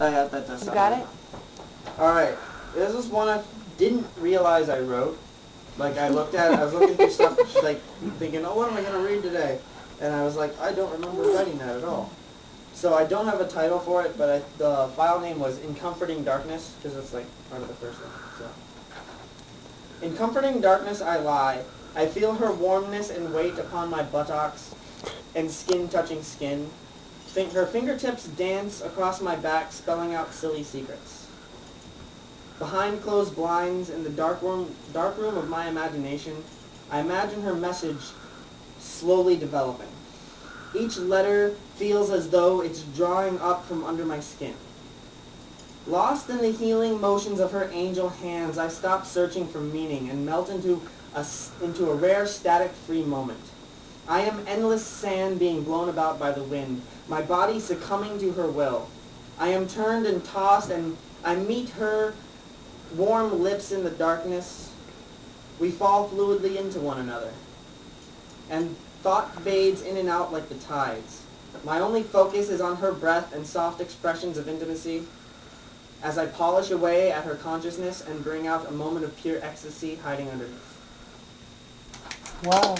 That, that does You got it? All right. This is one I didn't realize I wrote. Like I looked at, I was looking through stuff, like thinking, oh, what am I gonna read today? And I was like, I don't remember writing that at all. So I don't have a title for it, but I, the file name was "In Comforting Darkness" because it's like part of the first one. So. In comforting darkness I lie. I feel her warmness and weight upon my buttocks, and skin touching skin. Fin- her fingertips dance across my back, spelling out silly secrets. Behind closed blinds, in the dark room, dark room of my imagination, I imagine her message slowly developing. Each letter feels as though it's drawing up from under my skin. Lost in the healing motions of her angel hands, I stop searching for meaning and melt into a, into a rare static-free moment. I am endless sand being blown about by the wind, my body succumbing to her will. I am turned and tossed, and I meet her warm lips in the darkness. We fall fluidly into one another, and thought fades in and out like the tides. My only focus is on her breath and soft expressions of intimacy as I polish away at her consciousness and bring out a moment of pure ecstasy hiding underneath. Wow.